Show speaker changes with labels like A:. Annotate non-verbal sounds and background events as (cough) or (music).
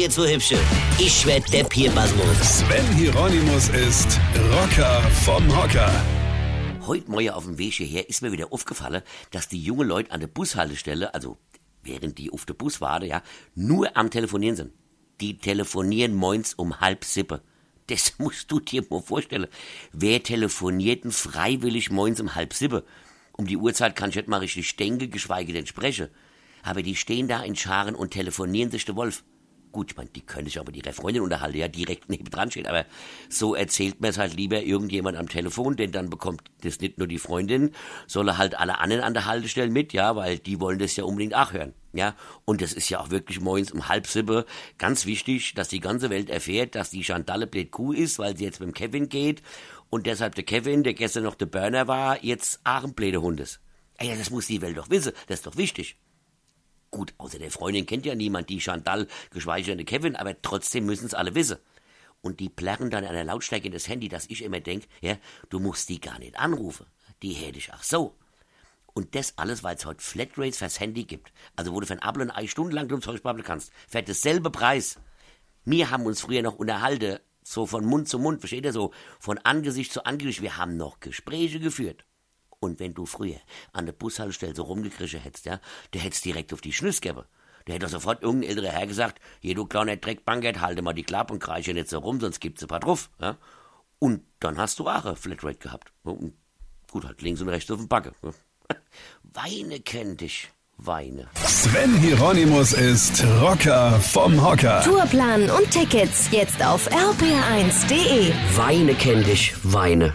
A: ihr zwei Hübsche. Ich werd der Pierpasmus.
B: Sven Hieronymus ist Rocker vom Hocker.
A: Heute Morgen auf dem Weg hierher ist mir wieder aufgefallen, dass die junge Leute an der Bushaltestelle, also während die auf der Bus waren, ja, nur am Telefonieren sind. Die telefonieren moins um halb sippe. Das (laughs) musst du dir mal vorstellen. Wer telefoniert denn freiwillig moins um halb sippe? Um die Uhrzeit kann ich nicht mal richtig denken, geschweige denn sprechen. Aber die stehen da in Scharen und telefonieren sich der Wolf. Gut, ich meine, die können sich aber die Freundin unterhalten, ja, direkt neben dran steht, aber so erzählt mir es halt lieber irgendjemand am Telefon, denn dann bekommt das nicht nur die Freundin, sondern halt alle anderen an der Haltestelle mit, ja, weil die wollen das ja unbedingt auch hören, ja. Und das ist ja auch wirklich morgens um halb sieben ganz wichtig, dass die ganze Welt erfährt, dass die Chantalle blöd Kuh ist, weil sie jetzt mit dem Kevin geht und deshalb der Kevin, der gestern noch der Burner war, jetzt auch ein blöder Hund ist. Ey, das muss die Welt doch wissen, das ist doch wichtig. Gut, außer der Freundin kennt ja niemand die Chantal, geschweige denn Kevin, aber trotzdem müssen es alle wissen. Und die plärren dann an der Lautstärke in das Handy, dass ich immer denk, ja, du musst die gar nicht anrufen. Die hätte ich auch so. Und das alles, weil es heute Flatrates fürs Handy gibt. Also wo du für ein Apfel und Ei stundenlang drum Zeug babbeln kannst. Für dasselbe Preis. Wir haben uns früher noch unterhalten, so von Mund zu Mund, versteht ihr so, von Angesicht zu Angesicht. Wir haben noch Gespräche geführt. Und wenn du früher an der Bushaltestelle so rumgekrischen hättest, ja, der hättest direkt auf die Schnüss gegeben. Der hätte sofort irgendein älterer Herr gesagt, hier du kleiner Dreckbankett, halte mal die Klappe und kreische nicht so rum, sonst gibt's ein paar drauf, ja. Und dann hast du auch eine Flatrate gehabt. Und gut, halt links und rechts auf dem Backe. (laughs) Weine kennt dich. Weine.
B: Sven Hieronymus ist Rocker vom Hocker.
C: Tourplan und Tickets jetzt auf rpr1.de.
A: Weine kennt dich. Weine.